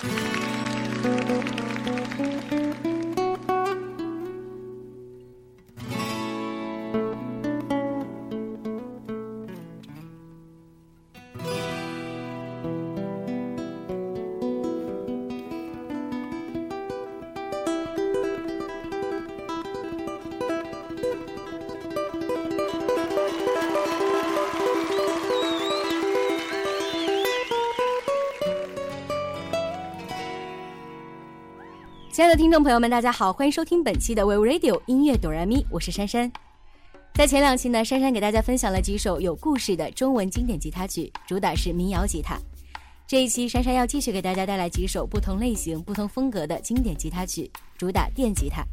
Mm-hmm. 亲爱的听众朋友们，大家好，欢迎收听本期的 We Radio 音乐哆来咪，我是珊珊。在前两期呢，珊珊给大家分享了几首有故事的中文经典吉他曲，主打是民谣吉他。这一期珊珊要继续给大家带来几首不同类型、不同风格的经典吉他曲，主打电吉他。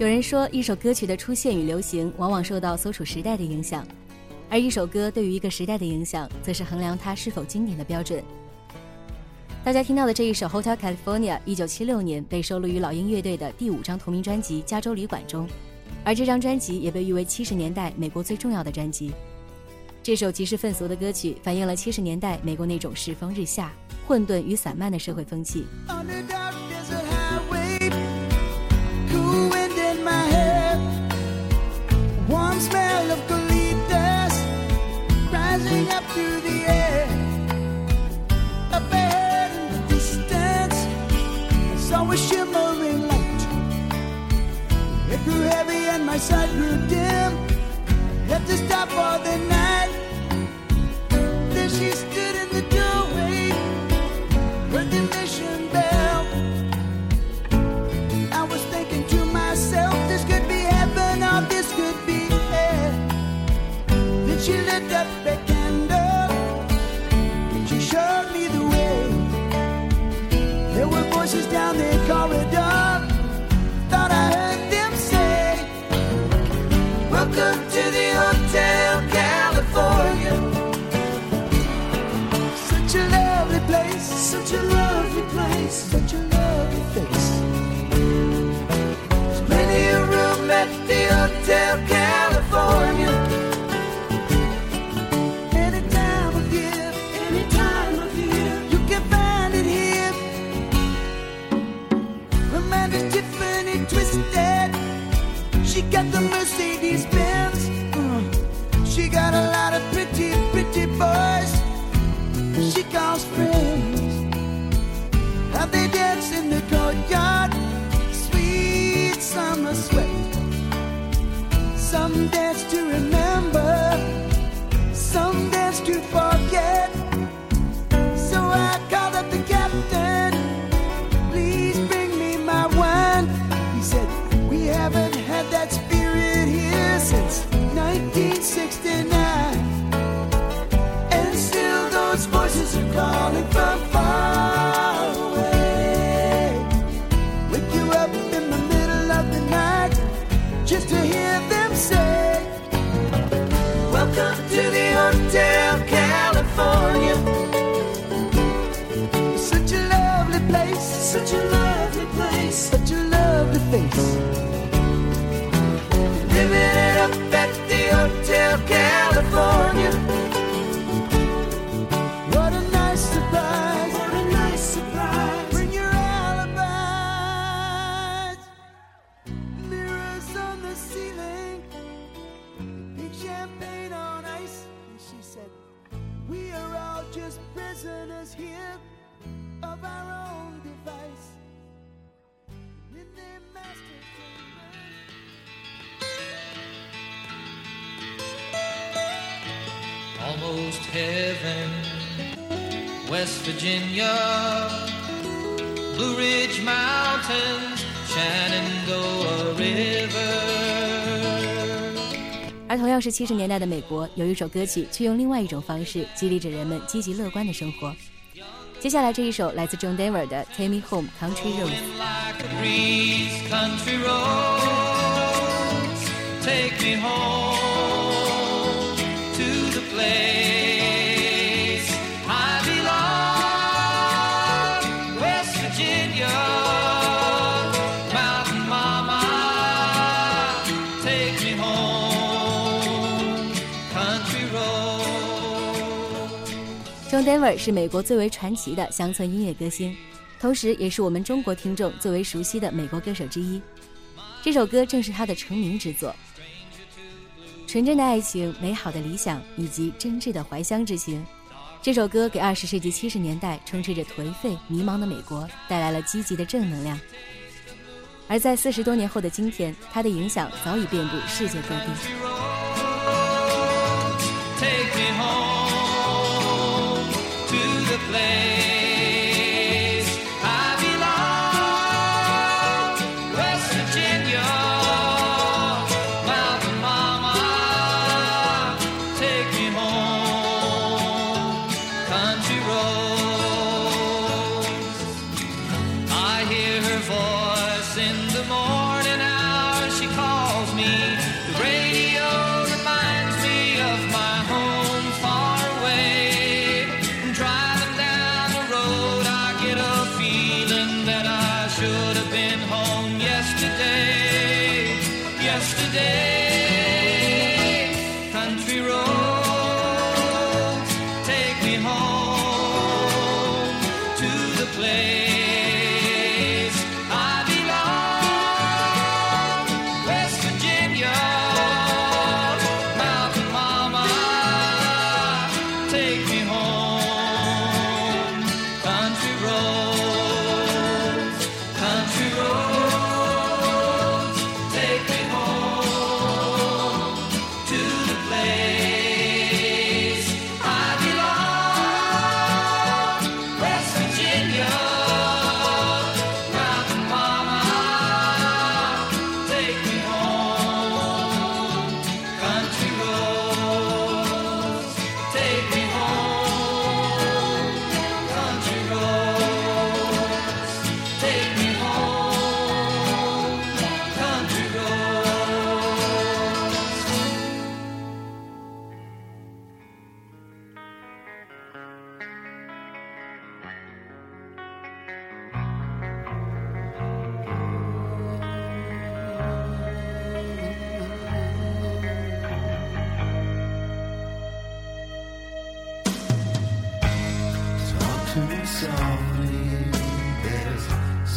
有人说，一首歌曲的出现与流行，往往受到所处时代的影响，而一首歌对于一个时代的影响，则是衡量它是否经典的标准。大家听到的这一首《Hotel California》，一九七六年被收录于老鹰乐队的第五张同名专辑《加州旅馆》中，而这张专辑也被誉为七十年代美国最重要的专辑。这首极是愤俗的歌曲，反映了七十年代美国那种世风日下、混沌与散漫的社会风气。Heavy and my sight grew dim. Had to stop for the night. Then she stood in the doorway, heard the mission bell. I was thinking to myself, this could be heaven or this could be hell. Then she lit up a candle and she showed me the way. There were voices down the She calls friends. How they dance in the courtyard. Sweet summer sweat. Some Such a lovely place, such a lovely place, such a lovely face. Living it up at the Hotel California. What a nice surprise, what a nice surprise. Bring your alibis. Mirrors on the ceiling, big champagne on ice. And she said, We are all just prisoners here. Almost heaven, West Virginia, Blue Ridge Mountains, Shenandoah River。而同样是七十年代的美国，有一首歌曲却用另外一种方式激励着人们积极乐观的生活。接下来这一首来自 John Denver 的《Take Me Home Country Roads》。John Denver 是美国最为传奇的乡村音乐歌星，同时也是我们中国听众最为熟悉的美国歌手之一。这首歌正是他的成名之作。纯真的爱情、美好的理想以及真挚的怀乡之情，这首歌给二十世纪七十年代充斥着颓废、迷茫的美国带来了积极的正能量。而在四十多年后的今天，他的影响早已遍布世界各地。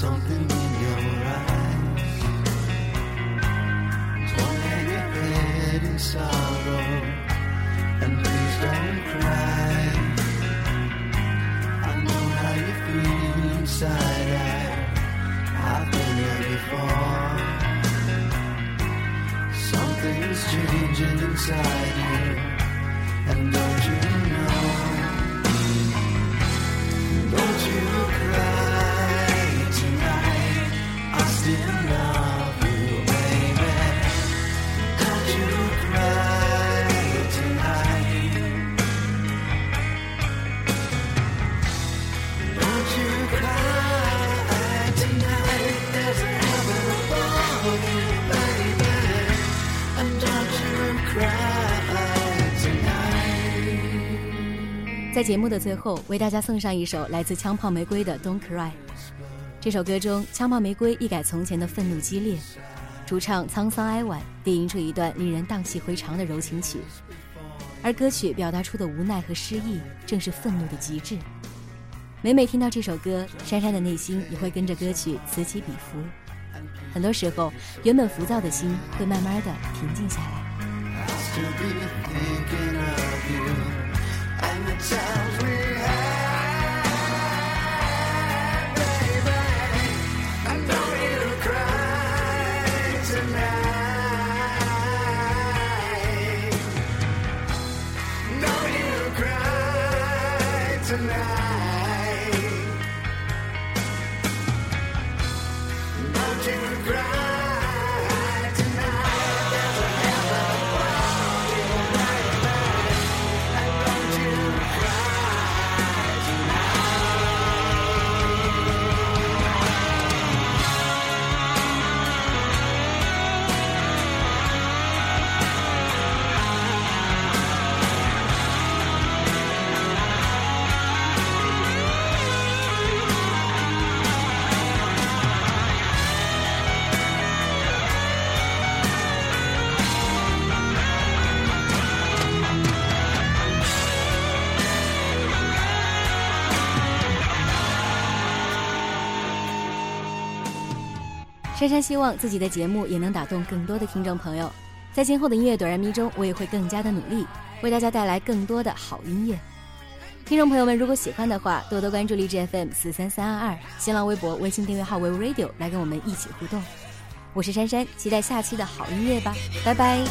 Something in your eyes. Your head in sorrow, and please don't cry. I know how you feel inside. I've been before. Something's changing inside you, 节目的最后，为大家送上一首来自枪炮玫瑰的《Don't Cry》。这首歌中，枪炮玫瑰一改从前的愤怒激烈，主唱沧桑哀婉，低吟出一段令人荡气回肠的柔情曲。而歌曲表达出的无奈和失意，正是愤怒的极致。每每听到这首歌，珊珊的内心也会跟着歌曲此起彼伏。很多时候，原本浮躁的心会慢慢的平静下来。time. 珊珊希望自己的节目也能打动更多的听众朋友，在今后的音乐哆来咪中，我也会更加的努力，为大家带来更多的好音乐。听众朋友们，如果喜欢的话，多多关注荔枝 FM 四三三二二，新浪微博、微信订阅号为 Radio 来跟我们一起互动。我是珊珊，期待下期的好音乐吧，拜拜。